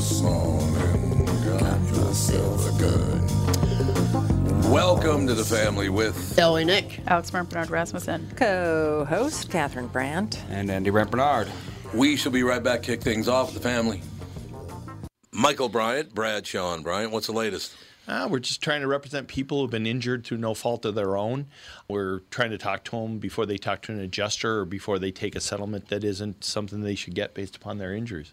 song and got yourself a gun. Welcome to the family with L.A. Nick. Alex Mark Bernard Rasmussen. Co-host Catherine Brandt. And Andy Brent Bernard. We shall be right back. Kick things off with the family. Michael Bryant, Bradshaw Bryant. What's the latest? Uh, we're just trying to represent people who've been injured through no fault of their own. We're trying to talk to them before they talk to an adjuster or before they take a settlement that isn't something they should get based upon their injuries.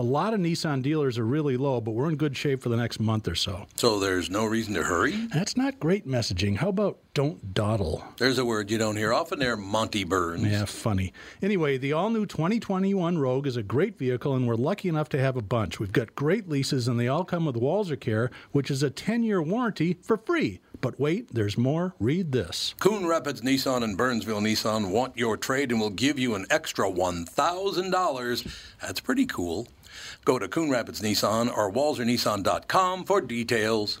A lot of Nissan dealers are really low, but we're in good shape for the next month or so. So there's no reason to hurry? That's not great messaging. How about don't dawdle? There's a word you don't hear often there, Monty Burns. Yeah, funny. Anyway, the all new 2021 Rogue is a great vehicle, and we're lucky enough to have a bunch. We've got great leases, and they all come with Walser Care, which is a 10 year warranty for free. But wait, there's more. Read this. Coon Rapids Nissan and Burnsville Nissan want your trade and will give you an extra $1,000. That's pretty cool. Go to Coon Rapids Nissan or WalserNissan.com for details.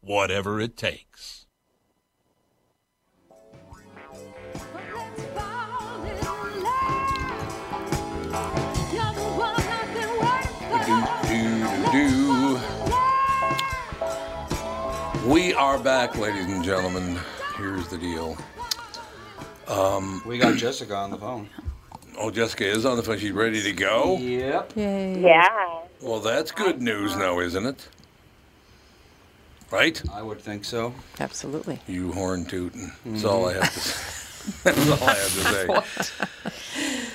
whatever it takes. We are back, ladies and gentlemen. Here's the deal. Um, we got Jessica on the phone. Oh, Jessica is on the phone. She's ready to go. Yep. Yeah. Well, that's good news now, isn't it? Right? I would think so. Absolutely. You horn tootin'. That's mm-hmm. all I have to say. That's all I have to say.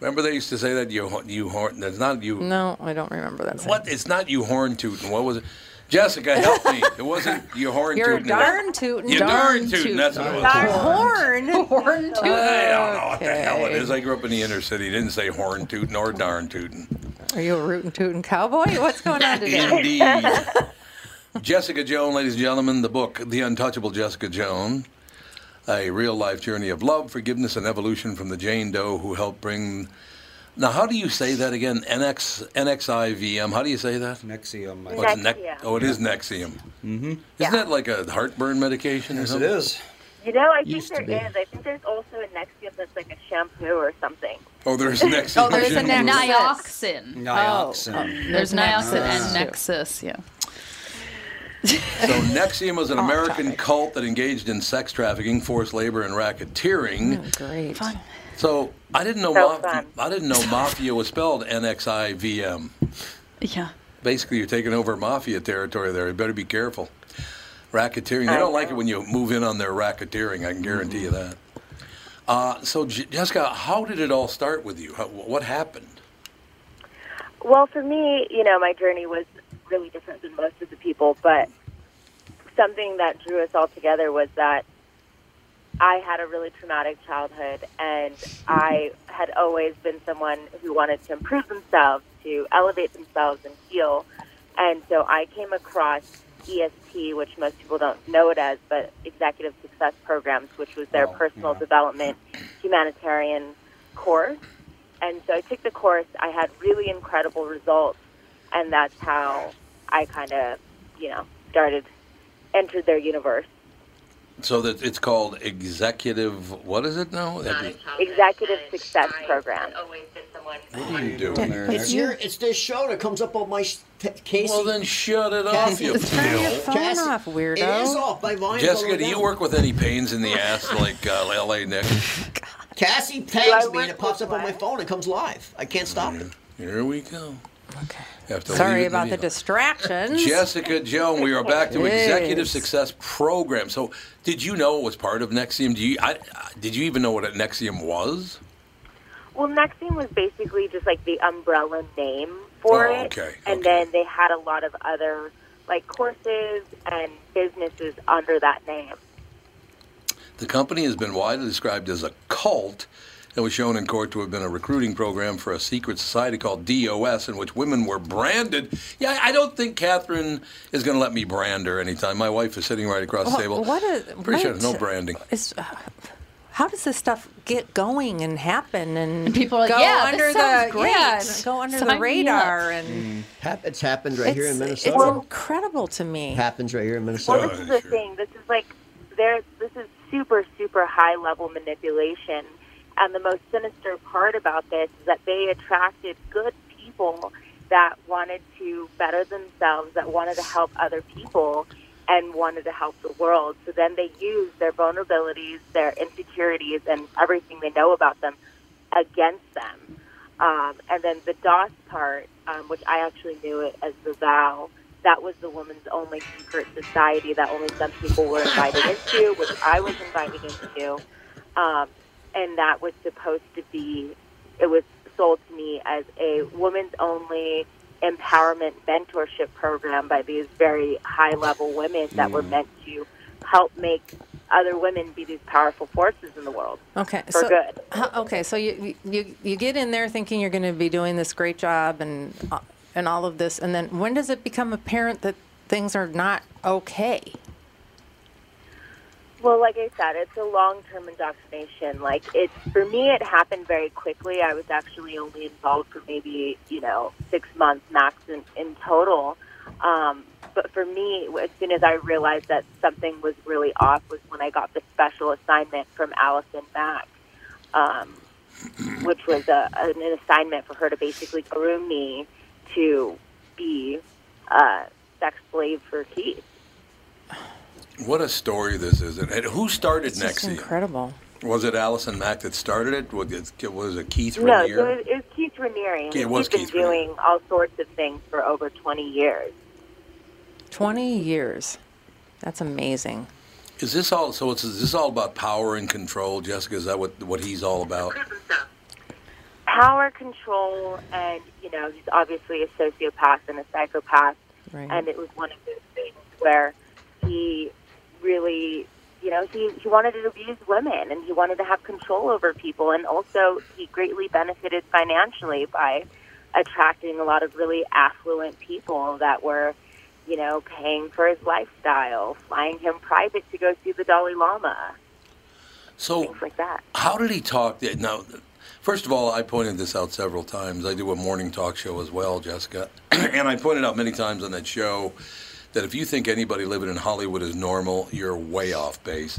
Remember they used to say that you you horn. That's not you. No, I don't remember that. saying. What? It's not you horn tootin'. What was it? Jessica, help me. It wasn't you horn You're tootin'. darn tootin'. You darn tootin'. That's what it was. Darn horn. horn I don't know what the hell it is. I grew up in the inner city. Didn't say horn tootin' or darn tootin'. Are you a rootin' tootin' cowboy? What's going on today? Indeed. Jessica Joan, ladies and gentlemen, the book The Untouchable Jessica Joan, a real life journey of love, forgiveness, and evolution from the Jane Doe who helped bring. Now, how do you say that again? NX NXIVM. How do you say that? Nexium. I What's Nexium. nec- oh, it is Nexium. Mm-hmm. Isn't that like a heartburn medication? or Yes, it something? is. You know, I think Used to there is. I think there's also a Nexium that's like a shampoo or something. Oh, there's Nexium. Oh, there's a Shampoo. Nexus. Nioxin. Nioxin. There's Nioxin and Nexus. Nexus, yeah. So NXIVM was an Off American topic. cult that engaged in sex trafficking, forced labor, and racketeering. Oh, great. So I didn't know So mafia. I didn't know mafia was spelled N-X-I-V-M. Yeah. Basically, you're taking over mafia territory there. You better be careful. Racketeering. They don't like it when you move in on their racketeering. I can guarantee you that. Uh, so J- Jessica, how did it all start with you? How, what happened? Well, for me, you know, my journey was really different than most of the people, but something that drew us all together was that I had a really traumatic childhood, and I had always been someone who wanted to improve themselves, to elevate themselves, and heal. And so I came across ESP, which most people don't know it as, but Executive Success Programs, which was their Oh, personal yeah. development humanitarian course. And so I took the course. I had really incredible results, and that's how I kind of, you know, started entered their universe. So that it's called executive. What is it now? Executive Success Program. What are you doing there? It's your, it's this show that comes up on my s- t- Casey. Well, then shut it off, Cassie, you Turn your Phil. phone Cassie, off, weirdo. It is off. My volume's Jessica, all do you work with any pains in the ass like uh, L.A. Nick? Cassie tags me and it pops up on my phone. It comes live. I can't stop it. Here we go. Okay. Sorry about the video. distractions. Jessica Joan, we are back to Yes. Executive Success Program. So, did you know it was part of NXIVM? Do you, I, did you even know what a NXIVM was? Well, NXIVM was basically just like the umbrella name for Oh, it. okay, And okay. then they had a lot of other like courses and businesses under that name. The company has been widely described as a cult and was shown in court to have been a recruiting program for a secret society called DOS in which women were branded. Yeah, I don't think Catherine is going to let me brand her anytime. My wife is sitting right across the Well, table. what is- Pretty sure no branding. is- uh, how does this stuff get going and happen and, And people are like, go "Yeah, this under sounds the great. yeah, and go under Sign the radar and Hap- It's happened right here in Minnesota. it's incredible to me. happens right here in Minnesota. Well, Minnesota. this is the thing. This is like there. This is super, super high level manipulation, and the most sinister part about this is that they attracted good people that wanted to better themselves, that wanted to help other people, and wanted to help the world. So then they used their vulnerabilities, their insecurities, and everything they know about them against them. Um, and then the DOS part, um, which I actually knew it as the vow, that was the woman's only secret society that only some people were invited into, which I was invited into. Um, and that was supposed to be, it was sold to me as a woman's only empowerment mentorship program by these very high level women that were meant to help make other women be these powerful forces in the world. Okay, for so good. okay, so you you you get in there thinking you're going to be doing this great job and uh, and all of this, and then when does it become apparent that things are not okay? Well, like I said, it's a long-term indoctrination. Like it's for me, it happened very quickly. I was actually only involved for maybe you know six months max in, in total. Um, but for me, as soon as I realized that something was really off, was when I got the special assignment from Allison Mack, um, which was a, an assignment for her to basically groom me to be a sex slave for Keith. What a story this is. And who started It's just NXIVM? incredible. Was it Allison Mack that started it? Was it, was it Keith No, Raniere? so it, it was Keith Raniere. Okay, it was He's Keith been doing all sorts of things for over 20 years. Twenty years. That's amazing. Is this all? So it's, is this all about power and control, Jessica? Is that what what he's all about? Power control, and, you know, he's obviously a sociopath and a psychopath. Right. And it was one of those things where he really, you know, he, he wanted to abuse women and he wanted to have control over people. And also, he greatly benefited financially by attracting a lot of really affluent people that were, you know, paying for his lifestyle, flying him private to go see the Dalai Lama, So things like that. How did he talk? Now, first of all, I pointed this out several times. I do a morning talk show as well, Jessica, and I pointed out many times on that show that if you think anybody living in Hollywood is normal, you're way off base.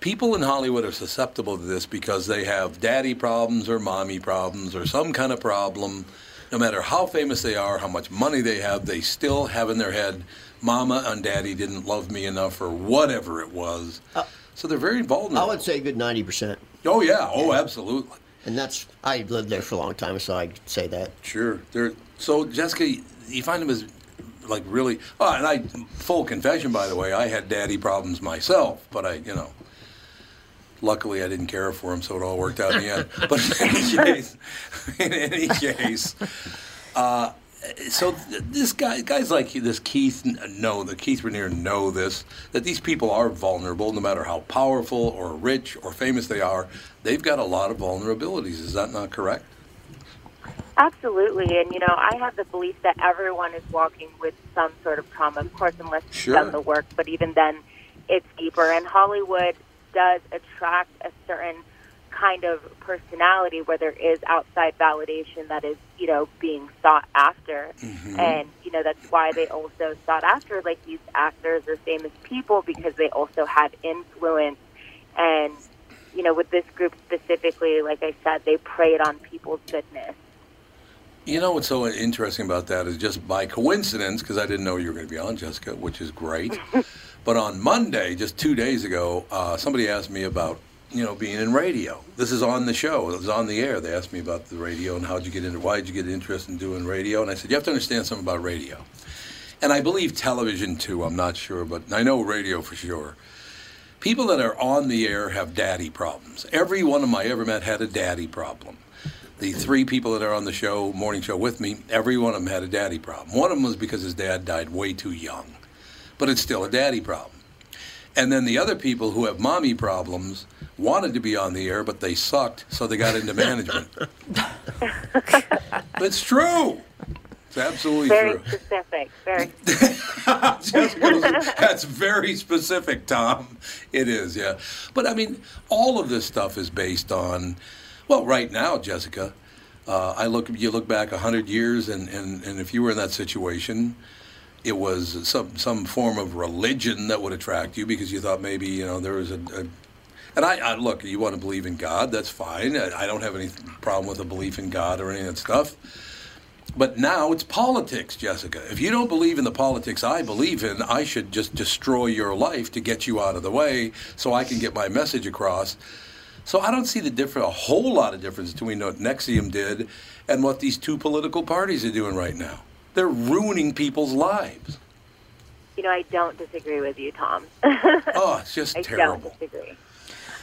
People in Hollywood are susceptible to this because they have daddy problems or mommy problems or some kind of problem. No matter how famous they are, how much money they have, they still have in their head, mama and daddy didn't love me enough or whatever it was. Uh, so they're very vulnerable. I would say a good ninety percent, Oh yeah, oh absolutely, and that's I lived there for a long time, so I say that. sure. They're so Jessica, you find them as like really. Oh, and I full confession by the way, I had daddy problems myself, but I you know. Luckily, I didn't care for him, so it all worked out in the end. But in any case, in any case, uh, so th- this guy, guys like this Keith know the Keith Raniere know this that these people are vulnerable, no matter how powerful or rich or famous they are. They've got a lot of vulnerabilities. Is that not correct? Absolutely, and you know, I have the belief that everyone is walking with some sort of trauma, of course, unless you've done the work. But even then, it's deeper. And Hollywood does attract a certain kind of personality where there is outside validation that is, you know, being sought after. Mm-hmm. And you know, that's why they also sought after like these actors or famous people because they also had influence and. You know, with this group specifically, like I said, they preyed on people's goodness. You know what's so interesting about that is just by coincidence, because I didn't know you were going to be on, Jessica, which is great. but on Monday, just two days ago, uh, somebody asked me about, you know, being in radio. This is on the show. It was on the air. They asked me about the radio and how'd you get into, why did you get interested in doing radio? And I said, you have to understand something about radio. And I believe television too. I'm not sure, but I know radio for sure. People that are on the air have daddy problems. Every one of them I ever met had a daddy problem the three people that are on the show, morning show with me, every one of them had a daddy problem. One of them was because his dad died way too young, but it's still a daddy problem. And then the other people who have mommy problems wanted to be on the air, but they sucked, so they got into management. it's true. It's absolutely Very true. specific. Very. That's very specific, Tom. It is, yeah. But I mean, all of this stuff is based on, well, right now, Jessica. Uh, I look. You look back hundred years, and, and, and if you were in that situation, it was some some form of religion that would attract you because you thought maybe you know there was a. a and I, I look. You want to believe in God? That's fine. I, I don't have any problem with a belief in God or any of that stuff. But now it's politics, Jessica. If you don't believe in the politics I believe in, I should just destroy your life to get you out of the way so I can get my message across. So I don't see the different, a whole lot of difference between what NXIVM did and what these two political parties are doing right now. They're ruining people's lives. You know, I don't disagree with you, Tom. Oh, it's just I terrible. don't disagree.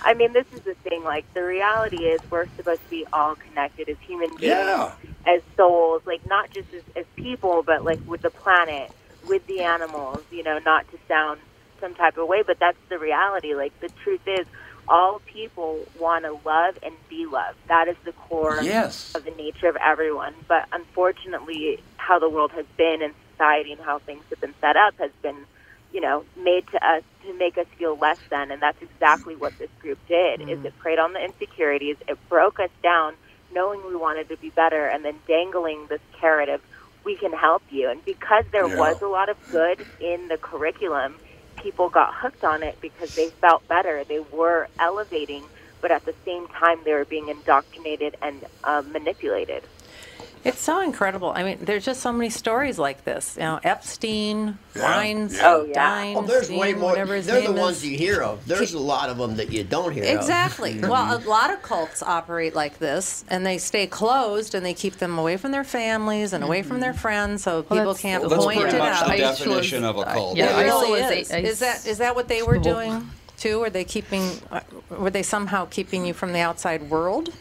I mean, this is the thing. Like, the reality is, we're supposed to be all connected as human beings, Yeah. as souls. Like, not just as, as people, but like with the planet, with the animals. You know, not to sound some type of way, but that's the reality. Like, the truth is, all people want to love and be loved. That is the core Yes. of the nature of everyone. But unfortunately, how the world has been and society and how things have been set up has been, you know, made to us to make us feel less than. And that's exactly what this group did. Is mm. it preyed on the insecurities? It broke us down, knowing we wanted to be better, and then dangling this carrot of we can help you. And because there Yeah. was a lot of good in the curriculum, people got hooked on it because they felt better. They were elevating, but at the same time, they were being indoctrinated and uh, manipulated. It's so incredible. I mean, there's just so many stories like this. You know, Epstein, Yeah, Weinstein, yeah. Oh, yeah. Oh, there's way more. whatever his They're the name ones is. you hear of. There's a lot of them that you don't hear of. Exactly. well, a lot of cults operate like this. and they stay closed and they keep them away from their families and away from their friends so people can't Well, That's point pretty it much out. the ICE definition was- of a cult. yeah, it really is. a- Is that is that what they were doing too? Were they keeping? uh, Were they somehow keeping you from the outside world?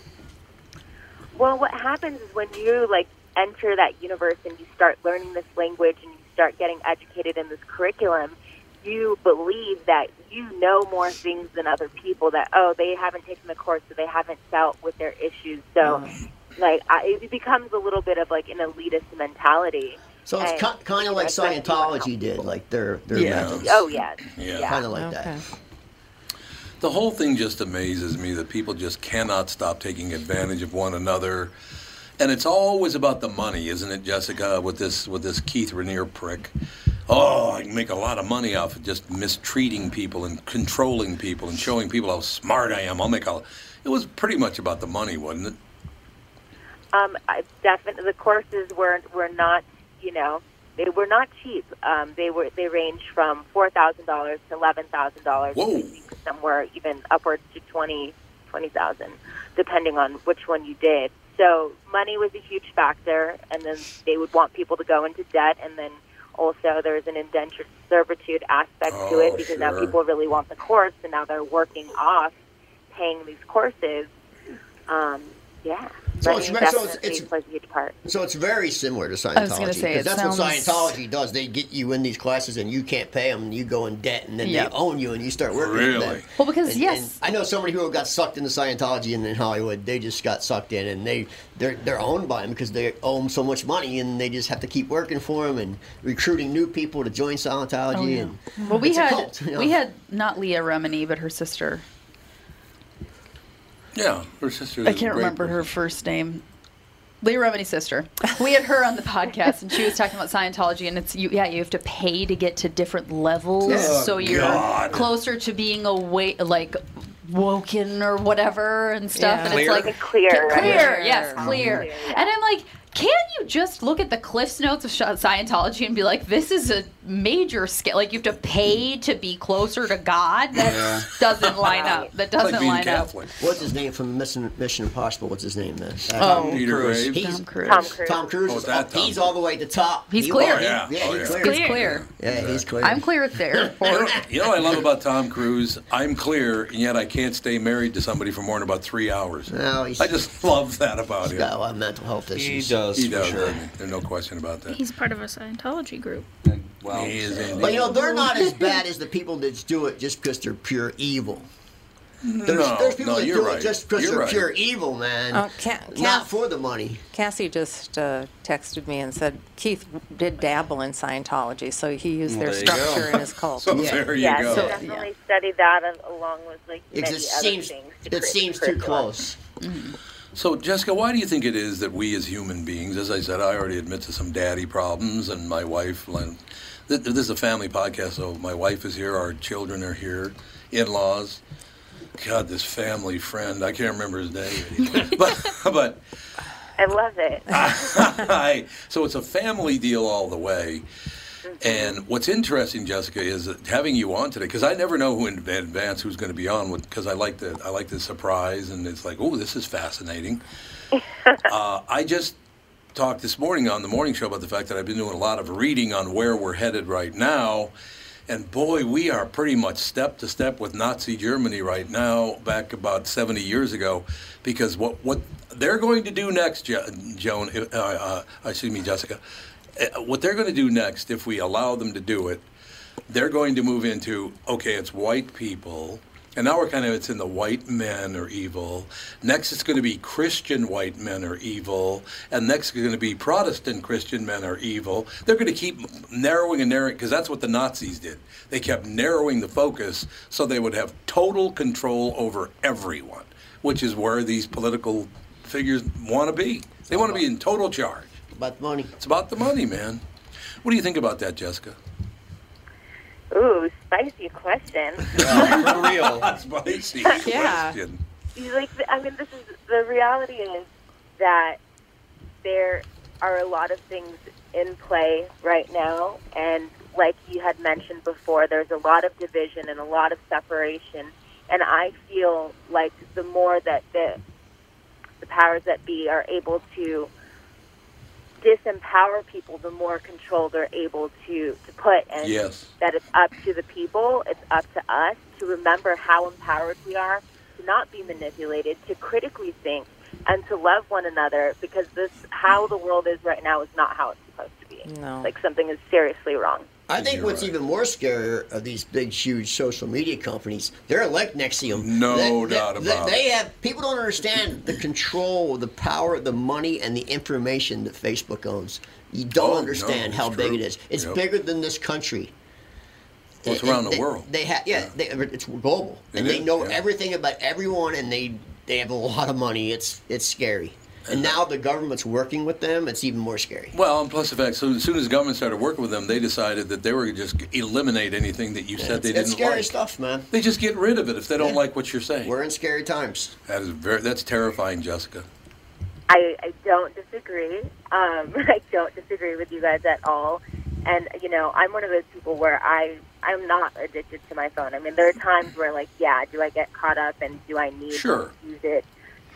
Well, what happens is when you like enter that universe and you start learning this language and you start getting educated in this curriculum, you believe that you know more things than other people. That oh, they haven't taken the course, so they haven't dealt with their issues. So, like, I, it becomes a little bit of like an elitist mentality. So it's And, kind of like especially when it Scientology did, like their their Yeah. methods. Oh yes, Yeah. Kind of like Okay. that. The whole thing just amazes me that people just cannot stop taking advantage of one another. And it's always about the money, isn't it, Jessica, with this with this Keith Raniere prick? Oh, I can make a lot of money off of just mistreating people and controlling people and showing people how smart I am. I'll make a It was pretty much about the money, wasn't it? Um, I definitely the courses were were not, you know, they were not cheap. Um, they were they ranged from four thousand dollars to eleven thousand dollars. Whoa. Some were even upwards to twenty twenty thousand, depending on which one you did. So money was a huge factor, and then they would want people to go into debt, and then also there's an indentured servitude aspect to Oh, it because now people really want the course, and now they're working off paying these courses. Um, yeah. So it's very- so it's- it's- plays a huge part. So it's very similar to Scientology. I was gonna it that's what Scientology does. They get you in these classes and you can't pay them, and you go in debt, and then Yeah. they own you, and you start working. with Really? them. Well, because, And- yes. and I know so many people got sucked into Scientology and in Hollywood. They just got sucked in, and they they're they're owned by them because they owe them so much money, and they just have to keep working for them and recruiting new people to join Scientology. Oh, yeah. And Well, we it's a had cult, you know? we had not Leah Remini, but her sister. Yeah, her sister. I can't remember her first name. Leah Remini's sister. We had her on the podcast, and she was talking about Scientology, and it's you. Yeah, you have to pay to get to different levels, Oh, so you're God. closer to being away, like woken or whatever and stuff. Yeah. And Clear? it's like Clear, Clear, right? yes, Clear. clear. Clear. And I'm like, can't you just look at the Cliff's Notes of Scientology and be like, this is a major scale? Like, you have to pay to be closer to God? That Yeah. doesn't line up. That doesn't being line Catholic. What's his name from Mission, Mission Impossible? What's his name then? Oh. Peter Cruise. Graves. He's. Tom Cruise. Tom Cruise. Tom Cruise. Oh, that Tom he's all the way at the top. He's He clear. was. Yeah. Yeah, Oh, he's yeah. clear. He's clear. Yeah, he's clear. I'm clear at the You know, airport. you know what I love about Tom Cruise? I'm clear, and yet I can't stay married to somebody for more than about three hours. No, he's, I just love that about he's him. got a lot of mental health He issues. Does, He does. sure. There's no question about that. He's part of a Scientology group. Well, He is indeed. But you know, they're not as bad as the people that do it just because they're pure evil. There's, No, there's people no, that you're do right. it just because You're they're right. pure evil, man. Uh, Ca- not for the money. Cassie just uh, texted me and said Keith did dabble in Scientology, so he used their Well, there you go. structure in his cult. So Yeah. there you yeah, go. so definitely study that along with like Because many it other seems things. to it seems too curriculum. close. So, Jessica, why do you think it is that we as human beings, as I said, I already admit to some daddy problems, and my wife, Len, th- this is a family podcast, so my wife is here, our children are here, in laws. God, this family friend, I can't remember his name. but, but I love it. I, so it's a family deal all the way. And what's interesting, Jessica, is that having you on today because I never know who in advance who's going to be on because I like the I like the surprise and it's like oh this is fascinating. uh, I just talked this morning on the morning show about the fact that I've been doing a lot of reading on where we're headed right now. And boy, we are pretty much step to step with Nazi Germany right now, back about 70 years ago, because what, what they're going to do next, Jo- Joan, uh, uh, excuse me, Jessica, Uh, what they're going to do next, if we allow them to do it, they're going to move into okay, it's white people, and now we're kind of it's in the white men are evil. Next, it's going to be Christian white men are evil, and next is going to be Protestant Christian men are evil. They're going to keep narrowing and narrowing because that's what the Nazis did. They kept narrowing the focus so they would have total control over everyone, which is where these political figures want to be. They want to be in total charge. About the money. It's about the money, man. What do you think about that, Jessica? Ooh, spicy question. for real. Spicy Yeah. question. You like I mean this is the reality is that there are a lot of things in play right now and like you had mentioned before there's a lot of division and a lot of separation and I feel like the more that the the powers that be are able to disempower people the more control they're able to to put and Yes. that it's up to the people, it's up to us to remember how empowered we are, to not be manipulated, to critically think, and to love one another because this how the world is right now is not how it's supposed to be. No. Like something is seriously wrong. I think You're what's right. even more scarier of these big, huge social media companies, they're like NXIVM. No They- doubt they, about it. They have people don't understand the control, the power, the money, and the information that Facebook owns. You don't Oh, no, understand how it's big it is. It's Yep. bigger than this country. Well, it's around and the they, world. They have, yeah, They, it's global, It and they know yeah. everything about everyone, and they they have a lot of money. It's it's scary. And now the government's working with them. It's even more scary. Well, and plus the fact, so as soon as the government started working with them, they decided that they were just eliminate anything that you said they it's didn't scary like. stuff, man. They just get rid of it if they don't Yeah. like what you're saying. We're in scary times. That is very. That's terrifying, Jessica. I, I don't disagree. Um, I don't disagree with you guys at all. And you know, I'm one of those people where I I'm not addicted to my phone. I mean, there are times where like, yeah, do I get caught up and do I need Sure. to use it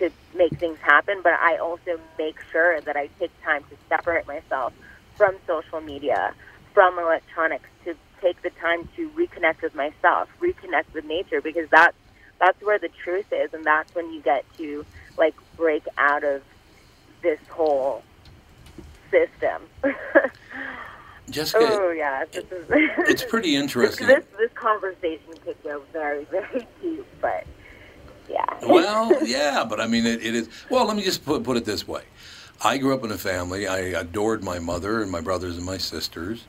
to make things happen? But I also make sure that I take time to separate myself from social media, from electronics, to take the time to reconnect with myself, reconnect with nature, because that's that's where the truth is, and that's when you get to like break out of this whole system. Jessica, oh yeah, is. it's pretty interesting. this this conversation could go very very deep, but yeah. well, yeah, but I mean, it, it is. Well, let me just put, put it this way. I grew up in a family. I adored my mother and my brothers and my sisters.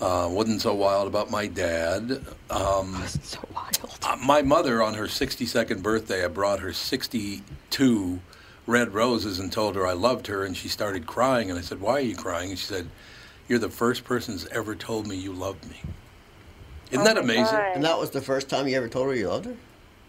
Uh, wasn't so wild about my dad. Um, so wild. uh, my mother, on her 62nd birthday, I brought her 62 red roses and told her I loved her, and she started crying. And I said, "Why are you crying?" And she said, "You're the first person who's ever told me you loved me." Isn't Oh that amazing? God. And that was the first time you ever told her you loved her?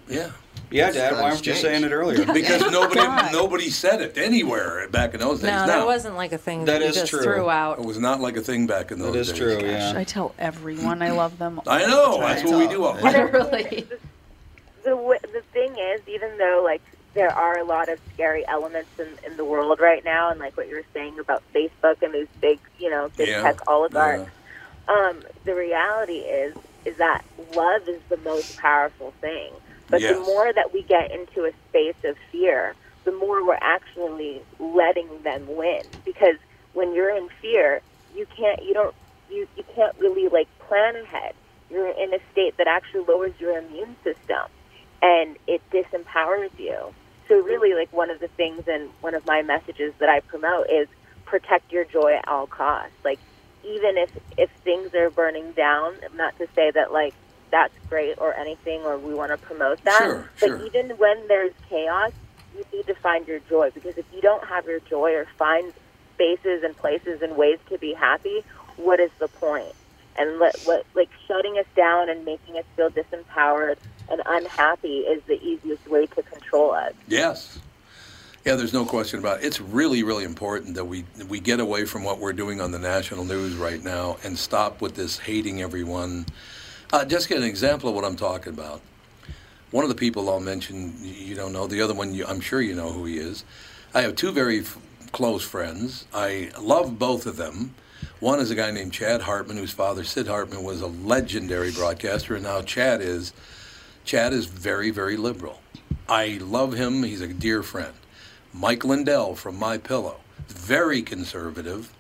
Yeah. Yeah, Dad. Why times weren't you saying it earlier? Because nobody God. nobody said it anywhere back in those days. No, that wasn't like a thing That that, you is just true. threw It was not like a thing back in those days. That is days. true. Yeah. I tell everyone I love them. I know. That's what we do. Right. Literally. the w- the thing is, even though like there are a lot of scary elements in, in the world right now, and like what you were saying about Facebook and these big, you know, big Yeah, tech oligarchs, um, the reality is is that love is the most powerful thing. But Yes. the more that we get into a space of fear, the more we're actually letting them win. Because when you're in fear, you can't you don't you, you can't really like plan ahead. You're in a state that actually lowers your immune system and it disempowers you. So really like one of the things and one of my messages that I promote is protect your joy at all costs. Like even if if things are burning down, not to say that like that's great or anything or we want to promote that. Sure, but sure. even when there's chaos, you need to find your joy because if you don't have your joy or find spaces and places and ways to be happy, what is the point? And let, let like shutting us down and making us feel disempowered and unhappy is the easiest way to control us. Yes. Yeah, there's no question about it. It's really, really important that we we get away from what we're doing on the national news right now and stop with this hating everyone. Uh, just get an example of what I'm talking about. One of the people I'll mention, you don't know. The other one, you, I'm sure you know who he is. I have two very f- close friends. I love both of them. One is a guy named Chad Hartman, whose father, Sid Hartman, was a legendary broadcaster, and now Chad is. Chad is very, very liberal. I love him. He's a dear friend. Mike Lindell from My Pillow, very conservative,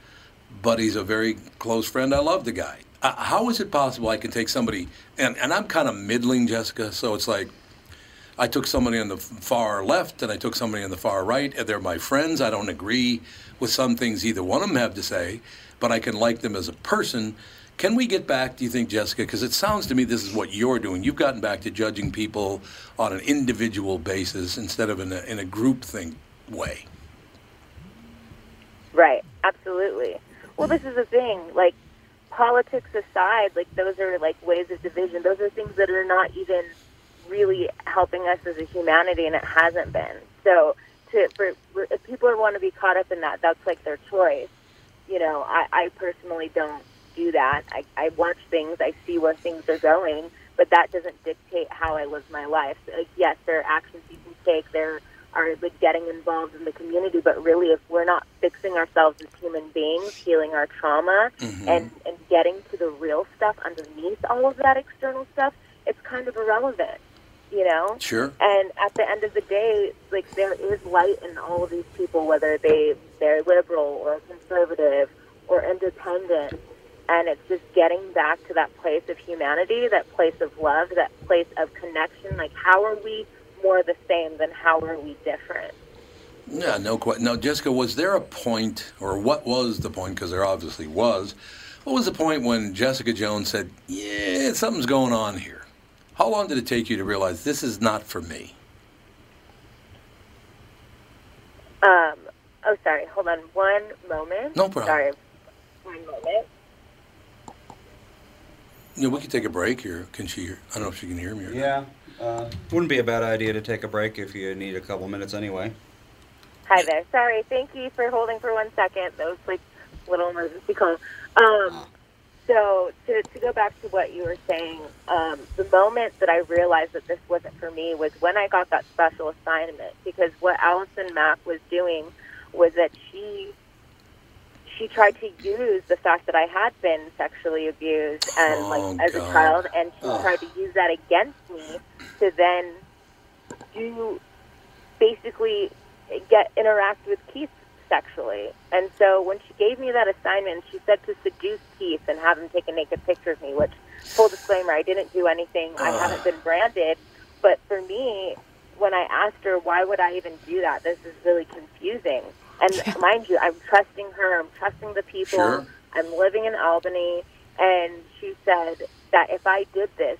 but he's a very close friend. I love the guy. Uh, how is it possible I can take somebody, and, and I'm kind of middling, Jessica, so it's like I took somebody on the far left and I took somebody on the far right, and they're my friends. I don't agree with some things either one of them have to say, but I can like them as a person. Can we get back, do you think, Jessica? Because it sounds to me this is what you're doing. You've gotten back to judging people on an individual basis instead of in a, in a group thing way. Right, absolutely. Well, this is the thing. Like, politics aside, like, those are, like, ways of division. Those are things that are not even really helping us as a humanity, and it hasn't been. So, to, for, for if people want to be caught up in that, that's, like, their choice. You know, I, I personally don't do that. I, I watch things, I see where things are going, but that doesn't dictate how I live my life. So, like, yes, there are actions you can take. There are like getting involved in the community, but really, if we're not fixing ourselves as human beings, healing our trauma, mm-hmm. and and getting to the real stuff underneath all of that external stuff, it's kind of irrelevant, you know. Sure. And at the end of the day, like there is light in all of these people, whether they they're liberal or conservative or independent. And it's just getting back to that place of humanity, that place of love, that place of connection. Like, how are we more the same than how are we different? Yeah, no question. Now, Jessica, was there a point, or what was the point? Because there obviously was. What was the point when Jessica Jones said, "Yeah, something's going on here"? How long did it take you to realize this is not for me? Um, oh, sorry. Hold on one moment. No problem. Sorry. One moment. Yeah, we could take a break here. Can she hear? I don't know if she can hear me. Or Yeah. Uh, wouldn't be a bad idea to take a break if you need a couple minutes anyway. Hi there. Sorry. Thank you for holding for one second. That was like a little emergency call. Um, so to, to go back to what you were saying, um, the moment that I realized that this wasn't for me was when I got that special assignment. Because what Allison Mack was doing was that she she tried to use the fact that I had been sexually abused and Oh, like as a child, and she Ugh. tried to use that against me to then do basically get interact with Keith sexually. And so when she gave me that assignment, she said to seduce Keith and have him take a naked picture of me, which, full disclaimer, I didn't do anything. I haven't been branded. But for me, when I asked her, why would I even do that? This is really confusing. And mind you, I'm trusting her. I'm trusting the people. Sure. I'm living in Albany. And she said that if I did this,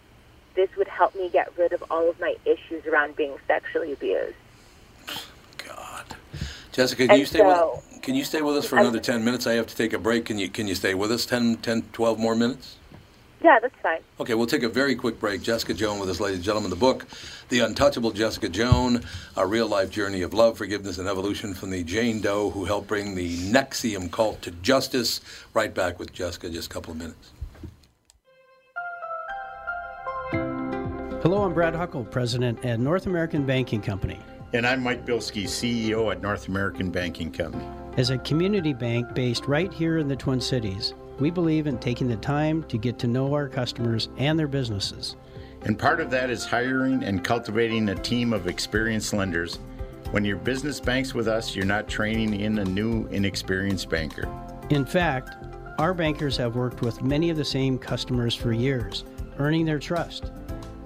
this would help me get rid of all of my issues around being sexually abused. God. Jessica, can you stay so- with Can you stay with us for another 10 minutes? I have to take a break. Can you can you stay with us 10 10 12 more minutes? Yeah, that's fine. Okay, we'll take a very quick break. Jessica Joan with us, ladies and gentlemen. The book, The Untouchable Jessica Joan, A Real Life Journey of Love, Forgiveness, and Evolution from the Jane Doe who helped bring the NXIVM cult to justice. Right back with Jessica in just a couple of minutes. Hello, I'm Brad Huckle, President at North American Banking Company. And I'm Mike Bilski, CEO at North American Banking Company. As a community bank based right here in the Twin Cities, we believe in taking the time to get to know our customers and their businesses. And part of that is hiring and cultivating a team of experienced lenders. When your business banks with us, you're not training in a new, inexperienced banker. In fact, our bankers have worked with many of the same customers for years, earning their trust.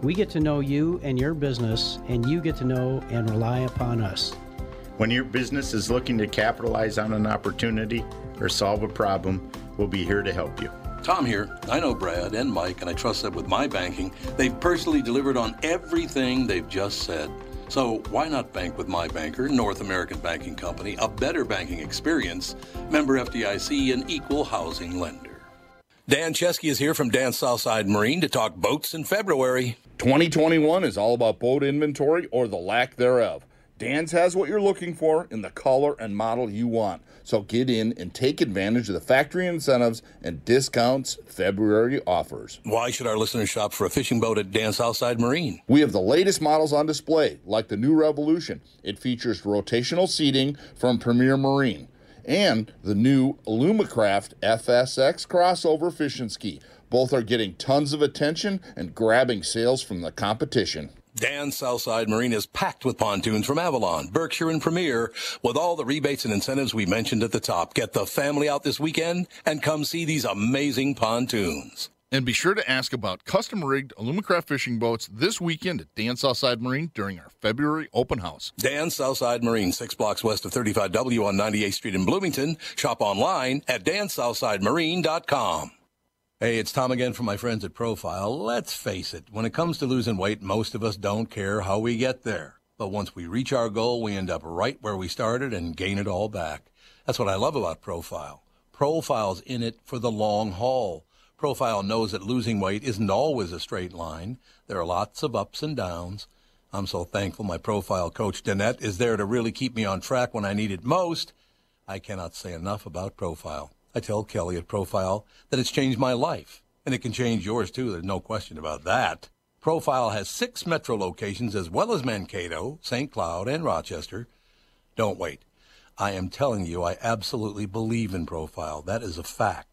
We get to know you and your business, and you get to know and rely upon us. When your business is looking to capitalize on an opportunity or solve a problem, we'll be here to help you. Tom here. I know Brad and Mike, and I trust that with my banking, they've personally delivered on everything they've just said. So why not bank with my banker, North American Banking Company, a better banking experience, member FDIC, and equal housing lender. Dan Chesky is here from Dan Southside Marine to talk boats in February. 2021 is all about boat inventory or the lack thereof. Dan's has what you're looking for in the color and model you want. So get in and take advantage of the factory incentives and discounts February offers. Why should our listeners shop for a fishing boat at Dan Southside Marine? We have the latest models on display, like the new Revolution. It features rotational seating from Premier Marine and the new Lumacraft FSX crossover fishing ski. Both are getting tons of attention and grabbing sales from the competition. Dan Southside Marine is packed with pontoons from Avalon, Berkshire, and Premier with all the rebates and incentives we mentioned at the top. Get the family out this weekend and come see these amazing pontoons. And be sure to ask about custom rigged Alumacraft fishing boats this weekend at Dan Southside Marine during our February open house. Dan Southside Marine, six blocks west of 35W on 98th Street in Bloomington. Shop online at dansouthsidemarine.com. Hey, it's Tom again from my friends at Profile. Let's face it, when it comes to losing weight, most of us don't care how we get there. But once we reach our goal, we end up right where we started and gain it all back. That's what I love about Profile. Profile's in it for the long haul. Profile knows that losing weight isn't always a straight line. There are lots of ups and downs. I'm so thankful my profile coach, Danette, is there to really keep me on track when I need it most. I cannot say enough about Profile. I tell Kelly at Profile that it's changed my life, and it can change yours too. There's no question about that. Profile has six metro locations as well as Mankato, St. Cloud, and Rochester. Don't wait. I am telling you, I absolutely believe in Profile. That is a fact.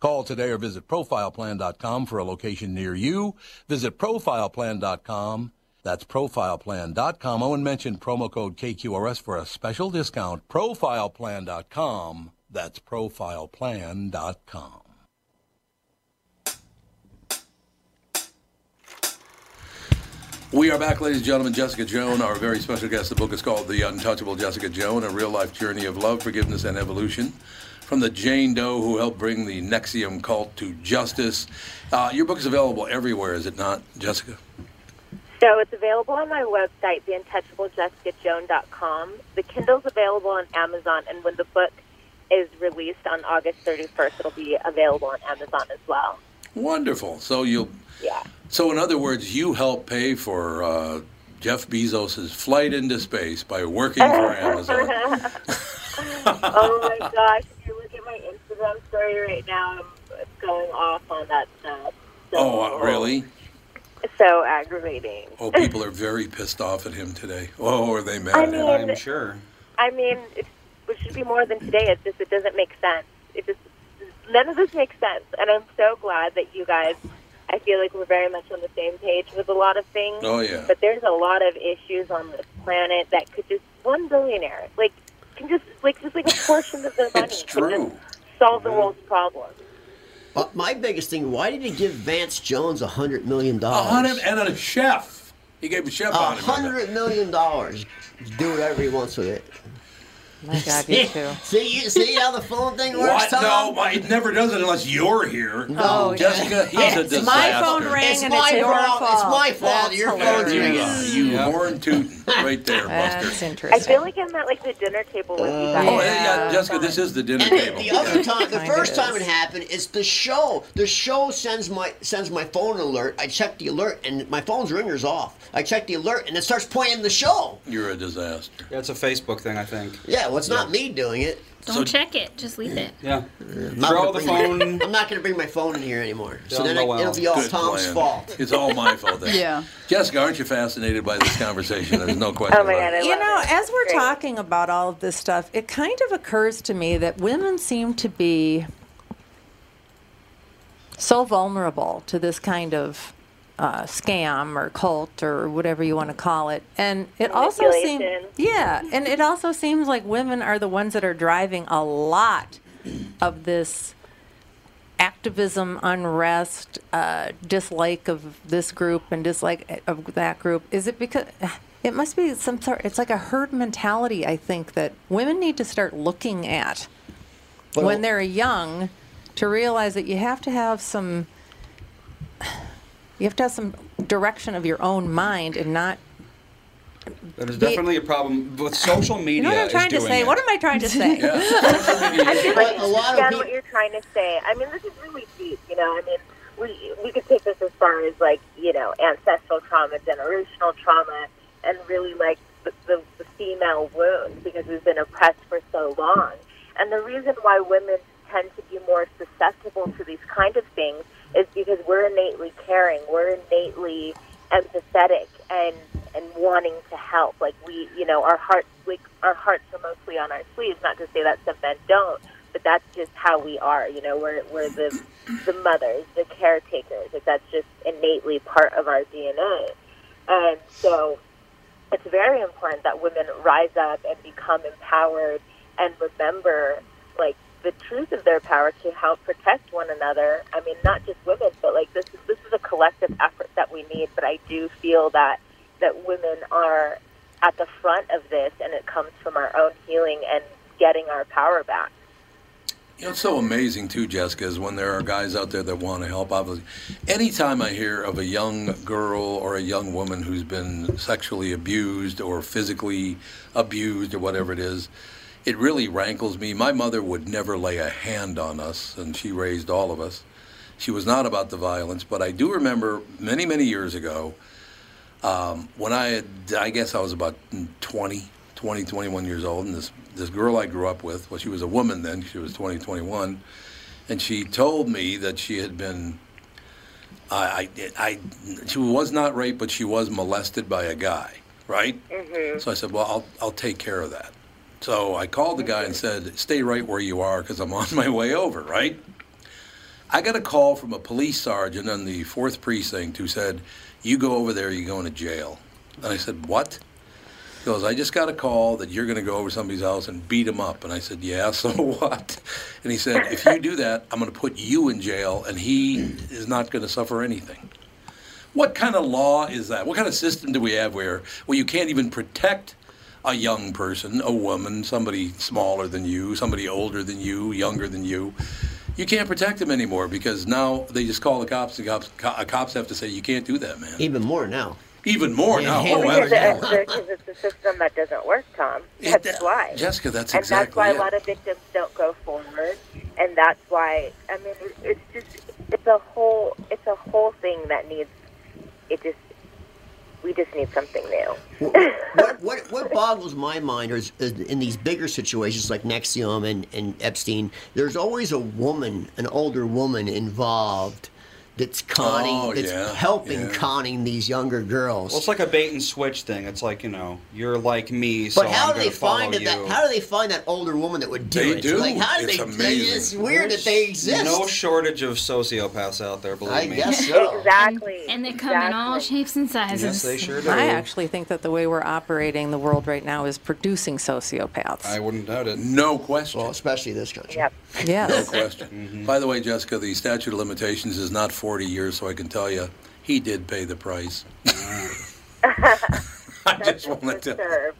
Call today or visit profileplan.com for a location near you. Visit profileplan.com. That's profileplan.com. Oh, and mention promo code KQRS for a special discount. Profileplan.com. That's profileplan.com. We are back, ladies and gentlemen. Jessica Joan, our very special guest. The book is called The Untouchable Jessica Joan, a real life journey of love, forgiveness, and evolution. From the Jane Doe who helped bring the NXIVM cult to justice. Uh, your book is available everywhere, is it not, Jessica? So it's available on my website, theuntouchablejessicajoan.com. The Kindle's available on Amazon, and when the book is released on August 31st, it'll be available on Amazon as well. Wonderful. So you'll. Yeah. So in other words, you help pay for uh, Jeff Bezos' flight into space by working for Amazon. oh my gosh! You my Instagram story right now, I'm going off on that stuff. Oh, uh, really? So aggravating. Oh, people are very pissed off at him today. Oh, are they mad I at him? mean- I'm sure. I mean, it, it should be more than today. It's just it doesn't make sense. It just none of this makes sense, and I'm so glad that you guys. I feel like we're very much on the same page with a lot of things. Oh, yeah. But there's a lot of issues on this planet that could just one billionaire like can just like just like like a portion of their money It's to true. just solve the world's problems. But my biggest thing, why did he give Van Jones a hundred million dollars? A dollars? hundred and a chef. He gave a chef A hundred million dollars. Do whatever he wants with it. My God, you too. See, see how the phone thing works, What? Tom? No, my, it never does it unless you're here. Oh, oh, no, Jessica, he's a disaster. my phone rang It's and my it's your fault. fault. It's my fault. That's Your There phone's you ringing. go. You horn tootin' right there, That's Buster. interesting. I feel like I'm at like the dinner table with you uh, guys. Oh, yeah, yeah, Jessica, this is the dinner And table. the other time, the Kinda first time is. it happened, it's the show. The show sends my sends my phone alert. I check the alert, and my phone's ringer's off. I check the alert, and it starts playing the show. You're a disaster. Yeah, it's a Facebook thing, I think. Yeah, well, it's not me doing it. Don't So- check it. Just leave it. Yeah. I'm not Throw gonna the bring my- phone. I'm not going to bring my phone in here anymore. So then I, it'll be all Good Tom's plan. fault. It's all my fault then. Yeah. Jessica, aren't you fascinated by this conversation? There's no question Oh my about god, I it. You know, it. as we're Great. talking about all of this stuff, it kind of occurs to me that women seem to be so vulnerable to this kind of uh, scam or cult or whatever you want to call it. And it also seems, yeah, and it also seems like women are the ones that are driving a lot of this activism, unrest, uh, dislike of this group and dislike of that group. Is it because it must be some sort? It's like a herd mentality. I think that women need to start looking at But when they're young to realize that you have to have some. You have to have some direction of your own mind and not. There's The- definitely a problem with social media. You know what I'm is trying to doing say? it. What am I trying to say? I feel like But a lot of understand peop- what you're trying to say. I mean, this is really deep. You know, I mean, we we could take this as far as like you know ancestral trauma, generational trauma, and really like the, the, the female wound because we've been oppressed for so long. And the reason why women tend to be more susceptible to these kind of things is because we're innately caring, we're innately empathetic, and and wanting to help. Like we, you know, our hearts, like our hearts are mostly on our sleeves. Not to say that some men don't, but that's just how we are. You know, we're we're the the mothers, the caretakers. Like that's just innately part of our DNA. And so, it's very important that women rise up and become empowered and remember, like the truth of their power to help protect one another. I mean, not just women, but like this is this is a collective effort that we need. But I do feel that that women are at the front of this, and it comes from our own healing and getting our power back. You know, it's so amazing too, Jessica, is when there are guys out there that want to help. Obviously, anytime I hear of a young girl or a young woman who's been sexually abused or physically abused or whatever it is, it really rankles me. My mother would never lay a hand on us, and she raised all of us. She was not about the violence, but I do remember many, many years ago um, when I had, I guess I was about 20, 20, 21 years old, and this, this girl I grew up with, well, she was a woman then, she was 20, 21, and she told me that she had been, I, I, I, she was not raped, but she was molested by a guy, right? So I said, well, I'll, I'll take care of that. So I called the guy and said, stay right where you are because I'm on my way over, right? I got a call from a police sergeant on the fourth precinct who said, "You go over there, you're going to jail." And I said, "What?" He goes, "I just got a call that you're going to go over somebody's house and beat him up." And I said, "Yeah, so what?" And he said, "If you do that, I'm going to put you in jail, and he is not going to suffer anything." What kind of law is that? What kind of system do we have where where you can't even protect a young person, a woman, somebody smaller than you, somebody older than you, younger than you? You can't protect them anymore because now they just call the cops. The cops, co- uh, cops have to say you can't do that, man. Even more now. Even more now. Oh, yeah. Oh, because, it, because it's a system that doesn't work, Tom. It- That's why. Jessica, that's and exactly that's why it. a lot of victims don't go forward, and that's why I mean it's just it's a whole it's a whole thing that needs it just we just need something new. what, what what boggles my mind is, is in these bigger situations like NXIVM and, and Epstein, there's always a woman, an older woman involved that's conning, Oh, that's yeah, helping yeah. conning these younger girls. Well, it's like a bait and switch thing. It's like you know, you're like me, so But how I'm do they gonna follow find you. That, how do they find that older woman that would do They it? do. Like how do It's they? amazing. It's weird that they exist. No shortage of sociopaths out there, believe I me. guess so. Exactly. And they come in all shapes and sizes. Yes, they sure do. I actually think that the way we're operating the world right now is producing sociopaths. I wouldn't doubt it. No question. Well, especially this country. Yep. Yes. No question. Mm-hmm. By the way, Jessica, the statute of limitations is not 40 years, so I can tell you he did pay the price. I just want to tell.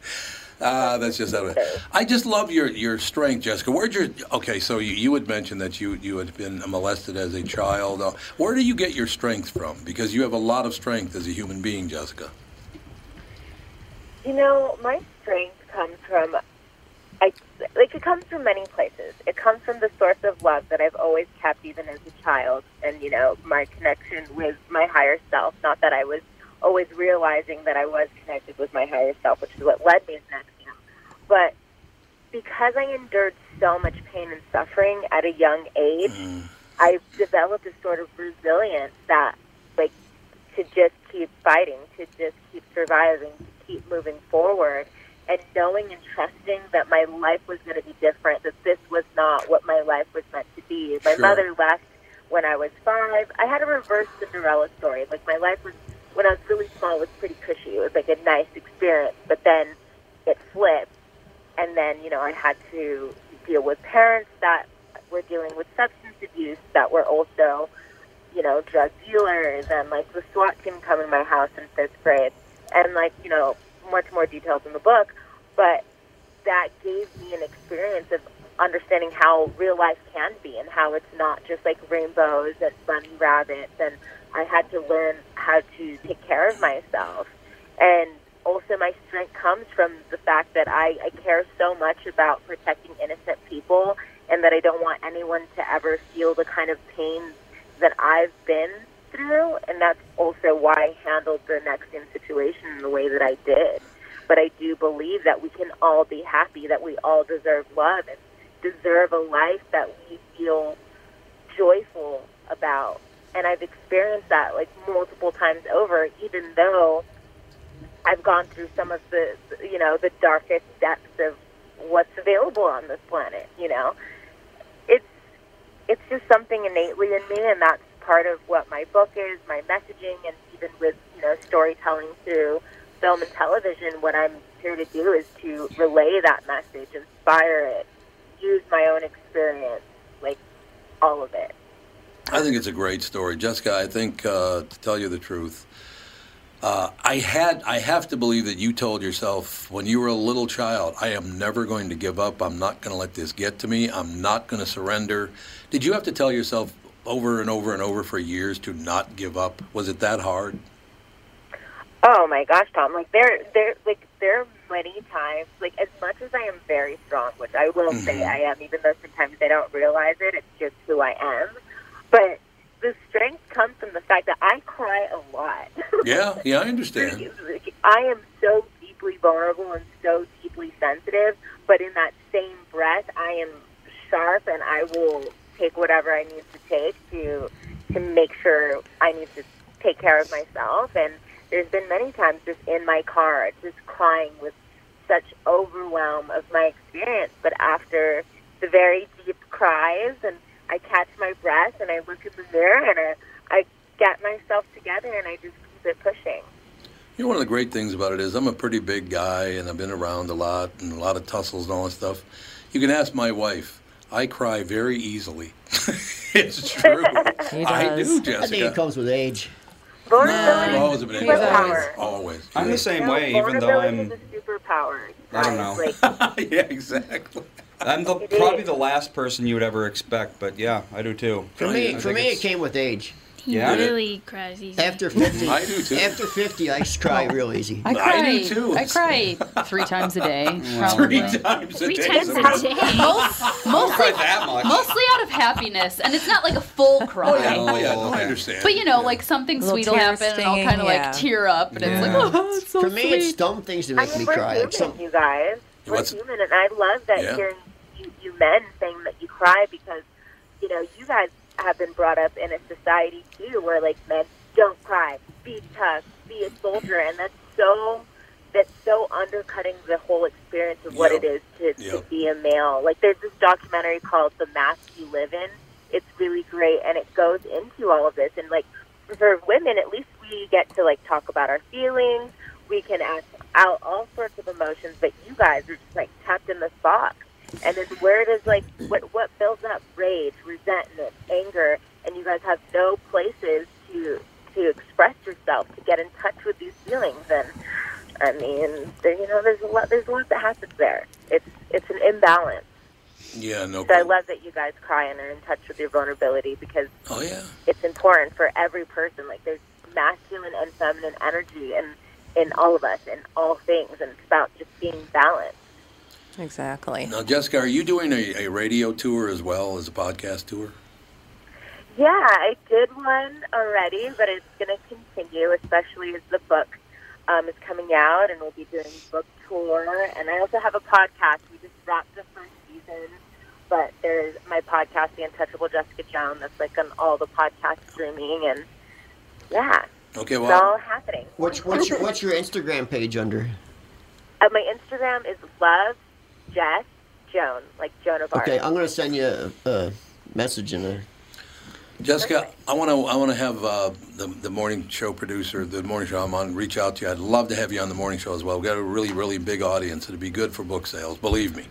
Ah, that's just it. I just love your your strength, Jessica. Where'd your okay? So you, you had mentioned that you you had been molested as a child. Uh, where do you get your strength from? Because you have a lot of strength as a human being, Jessica. You know, my strength comes from, like it comes from many places. It comes from the source of love that I've always kept, even as a child, and you know, my connection with my higher self. Not that I was always realizing that I was connected with my higher self, which is what led me to NXIVM, but because I endured so much pain and suffering at a young age, mm. I developed a sort of resilience that, like, to just keep fighting, to just keep surviving, to keep moving forward, and knowing and trusting that my life was going to be different, that this was not what my life was meant to be. My Sure. mother left when I was five. I had a reverse Cinderella story. Like, my life was, when I was really small, was pretty cushy. It was like a nice experience, but then it flipped. And then, you know, I had to deal with parents that were dealing with substance abuse that were also you know, drug dealers and like the SWAT team come in my house in fifth grade and like, you know, much more details in the book. But that gave me an experience of understanding how real life can be and how it's not just like rainbows and bunny rabbits and I had to learn how to take care of myself. And also my strength comes from the fact that I, I care so much about protecting innocent people and that I don't want anyone to ever feel the kind of pain that I've been through, and that's also why I handled the NXIVM situation in the way that I did. But I do believe that we can all be happy, that we all deserve love and deserve a life that we feel joyful about. And I've experienced that like multiple times over, even though I've gone through some of the, you know, the darkest depths of what's available on this planet, you know. It's it's just something innately in me, and that's part of what my book is, my messaging, and even with you know storytelling through film and television. What I'm here to do is to relay that message, inspire it, use my own experience, like all of it. I think it's a great story, Jessica. I think, uh, to tell you the truth, uh, I had I have to believe that you told yourself when you were a little child, I am never going to give up. I'm not going to let this get to me. I'm not going to surrender. Did you have to tell yourself over and over and over for years to not give up? Was it that hard? Oh my gosh, Tom! Like there, there, like there are many times. Like as much as I am very strong, which I will say mm-hmm. I am, even though sometimes I don't realize it. It's just who I am. But the strength comes from the fact that I cry a lot. Yeah, yeah, I understand. I am so deeply vulnerable and so deeply sensitive, but in that same breath, I am sharp and I will take whatever I need to take to to make sure I need to take care of myself. And there's been many times just in my car, just crying with such overwhelm of my experience. But after the very deep cries, and I catch my breath and I look in the mirror and I, I get myself together and I just keep it pushing. You know, one of the great things about it is I'm a pretty big guy and I've been around a lot and a lot of tussles and all that stuff. You can ask my wife. I cry very easily. it's true. I do, Jessica. I think it comes with age. Vulnerability I've always is a been superpower. Always. I'm the same No, way, even though I'm. is a superpower. I don't know. yeah, exactly. I'm the, probably the last person you would ever expect, but yeah, I do too. For I me, think for me, it came with age. He Yeah. really cries easy. After 50, I do too. After 50, I cry real easy. I cry. I do too. I cry three times a day. Three times a Three day. times a day. Most, mostly, cry that much. mostly out of happiness, and it's not like a full cry. Oh, yeah, oh, yeah, no, I understand. But you know, like something sweet will tear happen, and I'll kind of yeah. like tear up, and it's like, oh, it's so For me, sweet. it's dumb things to I make mean, me we're cry. human, Like some, you guys. We're What's- human, and I love that Yeah. hearing you, you men saying that you cry because, you know, you guys have been brought up in a society too, where like men don't cry, be tough, be a soldier, and that's so that's so undercutting the whole experience of what Yep. it is to, to be a male. Like there's this documentary called The Mask You Live In. It's really great, and it goes into all of this. And like for women, at least we get to like talk about our feelings. We can act out all sorts of emotions, but you guys are just like tapped in the box. And then where does like what what builds up rage, resentment, anger, and you guys have no places to to express yourself, to get in touch with these feelings. And I mean, there, you know, there's a lot there's a lot that happens there. It's it's an imbalance. Yeah, no. So I love that you guys cry and are in touch with your vulnerability because Oh yeah. it's important for every person. Like there's masculine and feminine energy in in all of us in all things, and it's about just being balanced. Exactly. Now, Jessica, are you doing a, a radio tour as well as a podcast tour? Yeah, I did one already, but it's going to continue, especially as the book um, is coming out, and we'll be doing book tour. And I also have a podcast. We just wrapped the first season, but there's my podcast, The Untouchable Jessica Joan. That's like on all the podcast streaming, and yeah, Okay, it's well, all happening. What's what's your what's your Instagram page under? Uh, my Instagram is Love Jess Joan, like Joan of Arc. Okay, I'm gonna send you a, a message in there. Jessica, I want to I want to have uh, the the morning show producer, the morning show I'm on, reach out to you. I'd love to have you on the morning show as well. We've got a really really big audience. It'd be good for book sales, believe me.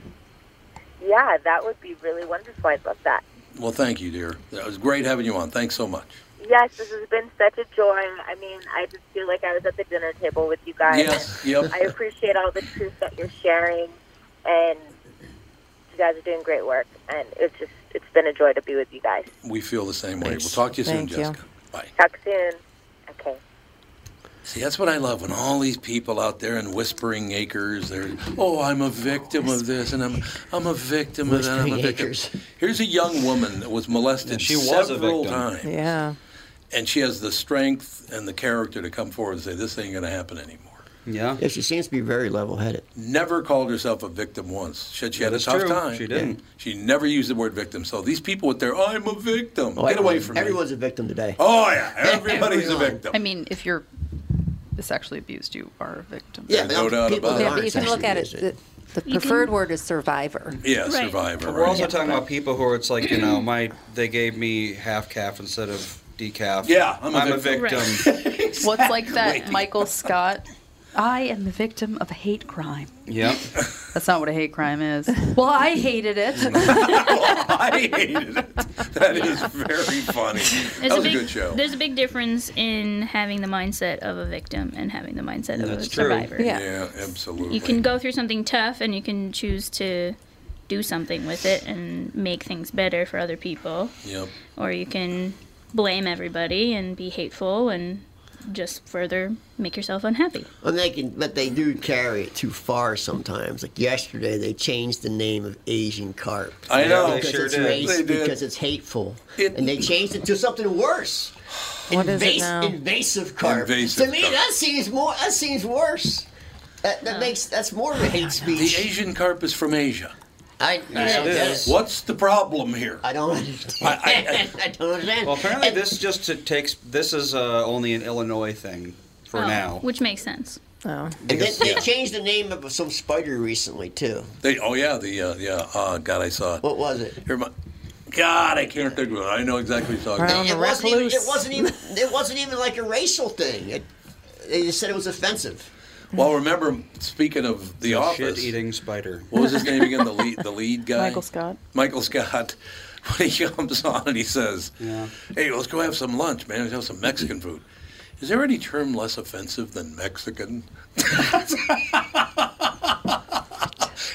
Yeah, that would be really wonderful. I'd love that. Well, thank you, dear. It was great having you on. Thanks so much. Yes, this has been such a joy. I mean, I just feel like I was at the dinner table with you guys. Yes, yep. I appreciate all the truth that you're sharing, and you guys are doing great work. And it's just, it's been a joy to be with you guys. We feel the same way. Thanks. We'll talk to you Thank soon, you. Jessica. Bye. Talk soon. Okay. See, that's what I love when all these people out there in whispering acres, they're, oh, I'm a victim of this, and I'm, I'm a victim of that. I'm a victim. acres. Here's a young woman that was molested she was a several victim. times. Yeah. And she has the strength and the character to come forward and say, this ain't going to happen anymore. Yeah. Yeah, she seems to be very level-headed. Never called herself a victim once. She said she had That a tough true. time. She didn't. Yeah. She never used the word victim. So these people with their, I'm a victim, Oh, get away everyone- from me. Everyone's a victim today. Oh, yeah. Everybody's a victim. I mean, if you're sexually abused, you are a victim. Yeah, There's no but doubt people about that it. Yeah, but you can look at it. sexually The, the preferred can- word is survivor. Yeah, Right. survivor. But we're also right. talking about people who are, it's like, you know, my they gave me half caf instead of decaf. Yeah, I'm a I'm a victim. victim. What's like that Michael Scott? I am the victim of a hate crime. yep. That's not what a hate crime is. Well, I hated it. I hated it. That is very funny. There's that was a, big, good show. There's a big difference in having the mindset of a victim and having the mindset of That's a true. survivor. Yeah. Yeah, absolutely. You can go through something tough and you can choose to do something with it and make things better for other people. Yep. Or you can blame everybody and be hateful and just further make yourself unhappy. And they can, but they do carry it too far sometimes. Like yesterday, they changed the name of Asian carp. I know. they because sure it's did. race- They did. because it's hateful, It- and they changed it to something worse. What is it now? Invasive carp. Invasive to me, carp. that seems more. That seems worse. That, that oh. makes that's more of a hate speech. The. Asian carp is from Asia. I, Yes, I, it guess. is. What's the problem here? I don't understand. I- I, don't understand. Well, apparently And- this just it takes this is uh, only an Illinois thing for Oh, now. Which makes sense. Oh. And then they changed the name of some spider recently too. They, oh yeah, the uh, yeah. Uh, God, I saw it. What was it? Here, my, God, I can't think of it. I know exactly what you're talking Well, about. It the wasn't, even, it recluse. wasn't even. It wasn't even like a racial thing. It, they just said it was offensive. Well, remember, speaking of The Office, Shit-eating spider. what was his name again? The lead, the lead guy, Michael Scott. Michael Scott. When he comes on and he says, Yeah. "Hey, let's go have some lunch, man. Let's have some Mexican food." Is there any term less offensive than Mexican?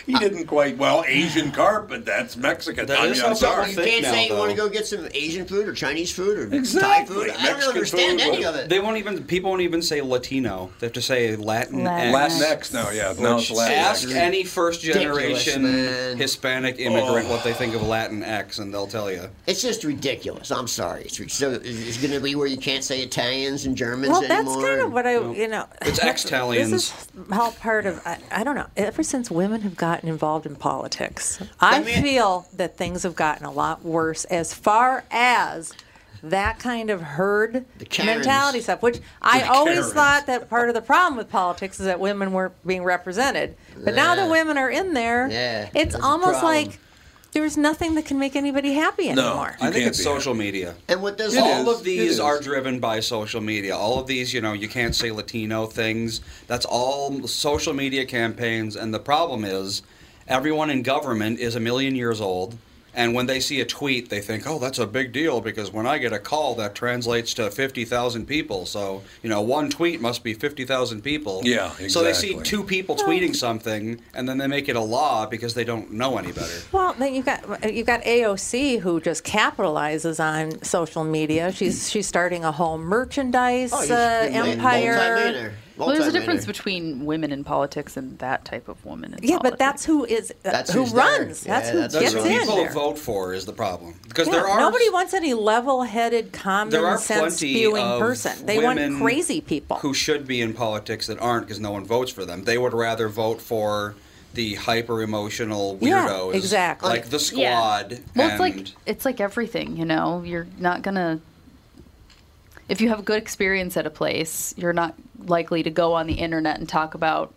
he didn't quite. Well, Asian carp, but that's Mexican. That I is mean, I'm sorry. You can't now, say you want to go get some Asian food or Chinese food or Thai food. I Mexican don't understand food, any of it. They won't even people won't even say Latino. They have to say Latin. Latin. X. Latinx now, yeah. Now it's Which Latinx. ask any first generation man. Hispanic immigrant Oh. what they oh. think of Latin X, and they'll tell you. It's just ridiculous. I'm sorry. It's, re- so it's going to be where you can't say Italians and Germans Well, that's kind of what I, you know. It's ex-Italians. is all part of, I, I don't know, ever since women have gotten gotten involved in politics. I feel that things have gotten a lot worse as far as that kind of herd mentality stuff, which I The always Karens. thought that part of the problem with politics is that women weren't being represented. But now that women are in there, Yeah, it's that's almost like there's nothing that can make anybody happy anymore. No, I think it's social media. And what does all is. of these are driven by social media. All of these, you know, you can't say Latino things. That's all social media campaigns. And the problem is, everyone in government is a million years old. And when they see a tweet, they think, "Oh, that's a big deal because when I get a call, that translates to fifty thousand people. So you know, one tweet must be fifty thousand people. Yeah, exactly. So they see two people tweeting something, and then they make it a law because they don't know any better. Well, then you've got you've got AOC who just capitalizes on social media. She's she's starting a whole merchandise Oh, uh, a empire. Multi-millionaire. Well, there's a difference between women in politics and that type of woman in Yeah, politics. but that's who is uh, That's who who's there. runs. That's Yeah, who that's That's gets who in people there. vote for is the problem because Yeah, there are nobody wants any level-headed, common sense plenty spewing of person. They want crazy people. who should be in politics that aren't because no one votes for them. They would rather vote for the hyper emotional Yeah, weirdos, exactly. like the Yeah. squad. Well, it's like it's like everything, you know. You're not gonna. If you have a good experience at a place, you're not likely to go on the internet and talk about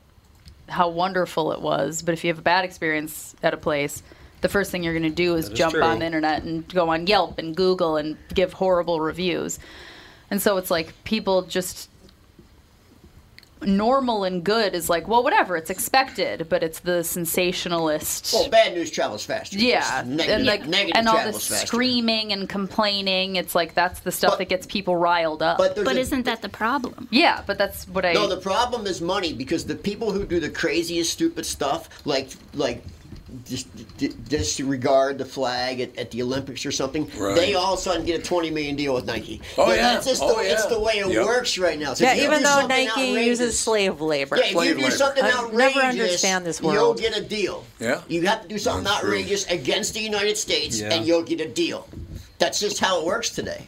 how wonderful it was. But if you have a bad experience at a place, the first thing you're going to do is is jump true. on the internet and go on Yelp and Google and give horrible reviews. And so it's like people just normal and good is like, well, whatever, it's expected, but it's the sensationalist. Well, bad news travels faster. Yeah, Negative, and like negative and all the faster. screaming and complaining. It's like that's the stuff that gets people riled up. but But a- isn't that the problem? yeah, but that's what I. No, the problem is money because the people who do the craziest, stupid stuff, like like just d- disregard the flag at, at the Olympics or something, Right. they all of a sudden get a twenty million deal with Nike. Oh, yeah. that's just Oh, the, it's the way it Yep. works right now. So yeah, even though Nike uses slave labor. Yeah, if you do something I outrageous, never understand this world. you'll get a deal. Yeah. You have to do something That's true. outrageous against the United States, Yeah. and you'll get a deal. That's just how it works today.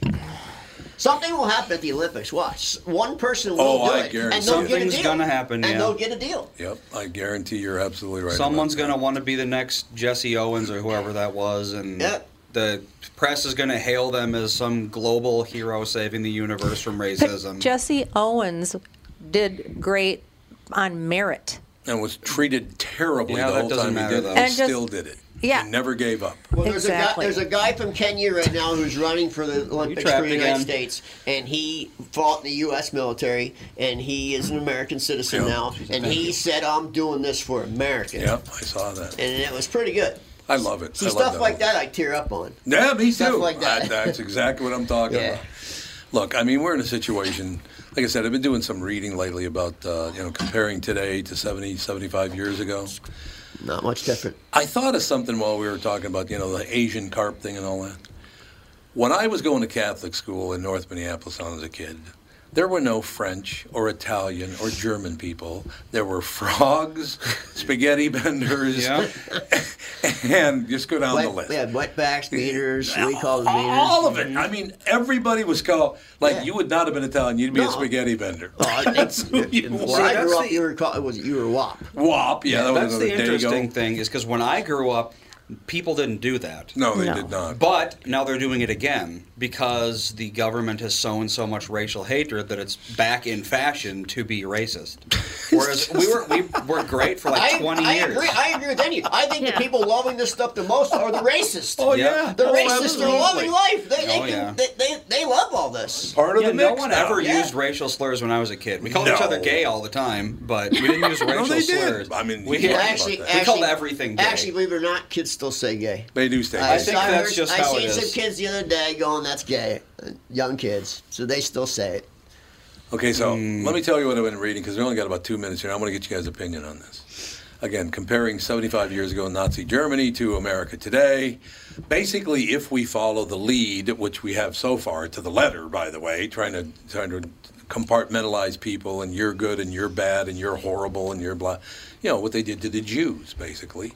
Something will happen at the Olympics. Watch. One person will Oh, do I it, guarantee and they'll it. get a Something's deal. gonna happen, and yeah. they'll get a deal. Yep, I guarantee you're absolutely right. Someone's going to want to be the next Jesse Owens or whoever that was, and Yeah. the press is going to hail them as some global hero saving the universe from racism. But Jesse Owens did great on merit. And was treated terribly Yeah, the that whole doesn't time matter, he did though. it. He And just- still did it. Yeah. He never gave up. Well, there's Exactly. a guy, there's a guy from Kenya right now who's running for the Olympics for the United again. States, and he fought in the U.S. military, and he is an American citizen Yeah. now, and he said, "I'm doing this for America," Yep, I saw that. and it was pretty good. I love it. See I stuff that like that, I tear up on. Yeah, me Stuff too. like that. that's exactly what I'm talking Yeah. about. Look, I mean, we're in a situation. Like I said, I've been doing some reading lately about uh, you know comparing today to 70, 75 years ago. Not much different. I thought of something while we were talking about you know the Asian carp thing and all that. When I was going to Catholic school in North Minneapolis when I was a kid, there were no French or Italian or German people. There were frogs, spaghetti benders, Yeah. and just go down Wet, the list. we had wetbacks, beaters, we call them beaters. All of it. I mean, everybody was called like Yeah. you would not have been Italian. You'd be a spaghetti bender. Oh, I That's who you When were. I grew up, the- you were called, was you were WAP. Wop. Yeah, that That's another the interesting thing is because when I grew up, people didn't do that. No, they No. did not. But now they're doing it again because the government has sown so much racial hatred that it's back in fashion to be racist. Whereas we were we were great for like I, twenty I years. agree. I agree with any. I think Yeah. the people loving this stuff the most are the racists. Oh Yeah. yeah, The Oh, racists absolutely. are loving life. They, they, Oh, can, yeah. they, they, they love all this. Part of Yeah, the no mix one now. ever Yeah. used racial slurs when I was a kid. We called No. each other gay all the time, but we didn't use racial they did. slurs. I mean, we, you Well, talked actually, about we that. actually, called everything gay. Actually, believe it or not, kids still say gay. They do stay. I gay. think I that's heard- just I how seen it some kids the other day going, "That's gay." Uh, Young kids, so they still say it. Okay, so Hmm. let me tell you what I've been reading because we only got about two minutes here. I want to get you guys' opinion on this. Again, comparing 75 years ago in Nazi Germany to America today. Basically, if we follow the lead, which we have so far to the letter, by the way, trying to trying to compartmentalize people and you're good and you're bad and you're horrible and you're blah, you know what they did to the Jews, basically.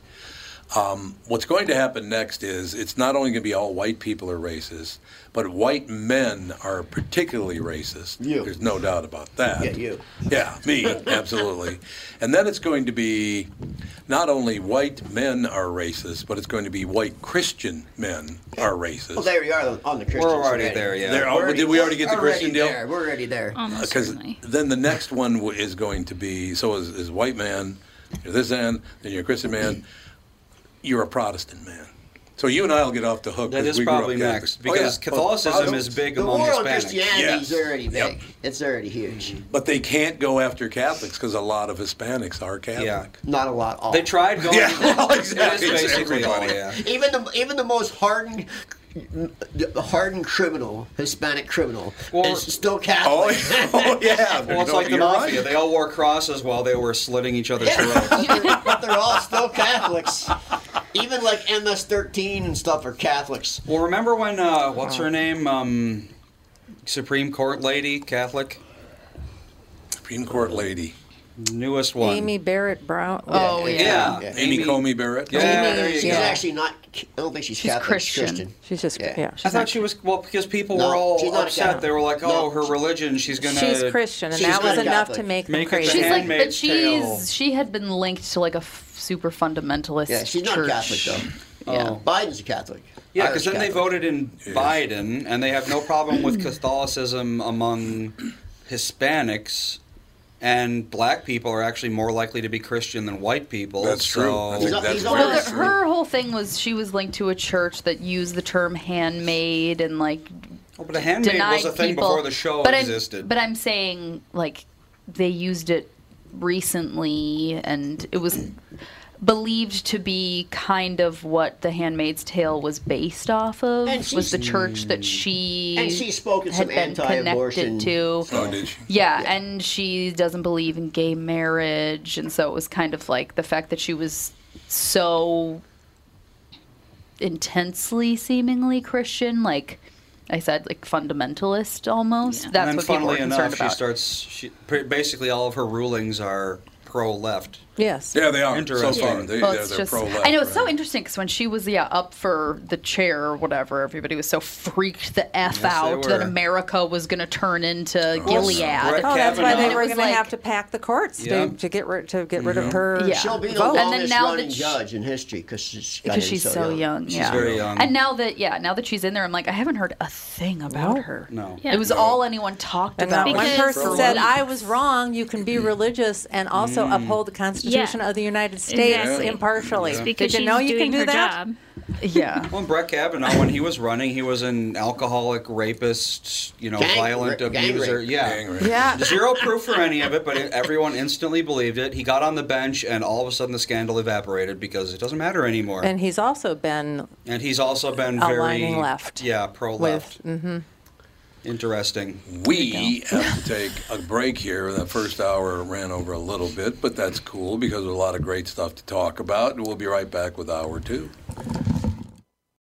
Um, what's going to happen next is it's not only going to be all white people are racist, but white men are particularly racist. You. There's no doubt about that. Yeah, you. Yeah, me, absolutely. And then it's going to be not only white men are racist, but it's going to be white Christian men are racist. Well, there we are on the Christians. We're already there, yeah. There- oh, did we already get the already Christian deal? There. We're already there. Because certainly. then the next one is going to be so is, is white man, you're this end, then you're a Christian man, you're a Protestant man. So you and I will get off the hook. That 'cause is we grew up probably Catholic. next Oh, yeah. because Oh, Catholicism Protestants. is big The among war on Hispanics. Christianity Yes. is already big. Yep. It's already huge. Mm-hmm. But they can't go after Catholics because a lot of Hispanics are Catholic. Yeah. Not a lot. All. They tried going. Yeah, well, exactly. It's basically all, everybody. yeah. even the even the most hardened the hardened criminal, Hispanic criminal, Or- is still Oh, Catholic. yeah. oh yeah. Well, it's No, like the mafia. right. They all wore crosses while they were slitting each other's throats. but they're all still Catholics. Even like MS-13 and stuff are Catholics. Well, remember when uh, what's her name? Um, Supreme Court lady, Catholic, Supreme Court lady. Newest one. Amy Barrett Brown. Oh, yeah. Yeah, Amy, Coney Barrett. Yeah, Amy- there you She's go. actually not. I don't think she's, She's Catholic. Christian. She's Christian. She's just Yeah. yeah. I thought not- she was well because people No, were all she's not a upset. They were like, "Oh, No. her religion. She's gonna." she's Christian, and She's that was enough Catholic. to make them Make it the crazy. She's like, but Handmaid's Tale. she's she had been linked to like a f- super fundamentalist. Yeah, she's not. Catholic though. Yeah. Oh. Biden's a Catholic. Yeah, because then they voted in Biden, and they have no problem with Catholicism among Hispanics, and black people are actually more likely to be Christian than white people. That's true. I think that's he's very Well, the, true. her whole thing was she was linked to a church that used the term handmaid and like Oh, but a handmaid denied was a thing people. before the show but existed. I'm, but I'm saying like they used it recently, and it was believed to be kind of what The Handmaid's Tale was based off of. And was the church that mm. she And she spoke had some been anti-abortion- connected to. Oh, did she? Yeah, and she doesn't believe in gay marriage, and so it was kind of like the fact that she was so intensely, seemingly Christian, like I said, like fundamentalist almost. That's and then, what people were concerned enough, she starts. She, basically, all of her rulings are pro-left. Yes. Yeah, they are. So far, they, Well, they're, they're just, pro-left. I know it's so interesting because when she was yeah up for the chair or whatever, everybody was so freaked the f Yes, out that. America was going to turn into Gilead. Brett Oh, that's why they Kavanaugh. were It was going to have to pack the courts Yeah. to, to get rid to get rid of her. Yeah. She'll be the vote. And then now running she- judge in history because she's because she's so, so young. young. She's yeah. very young. And now that yeah, now that she's in there, I'm like, I haven't heard a thing about No. her. No. Yeah. It was all anyone talked And about. not one Because- person said, "I was wrong. You can be religious and also mm. uphold the Constitution Yeah. of the United States Exactly. impartially." It's because Did you she's know you doing can do her that? job. Yeah. Well, Brett Kavanaugh, when he was running, he was an alcoholic, rapist, you know, Gang- violent ra- abuser. rape. Yeah. Gang. Yeah. Zero proof for any of it, but everyone instantly believed it. He got on the bench, and all of a sudden the scandal evaporated because it doesn't matter anymore. And he's also been And he's also been very Aligning left Yeah, pro-left. with. hmm Interesting. We have to take a break here. That first hour ran over a little bit, but that's cool because there's a lot of great stuff to talk about. And we'll be right back with hour two.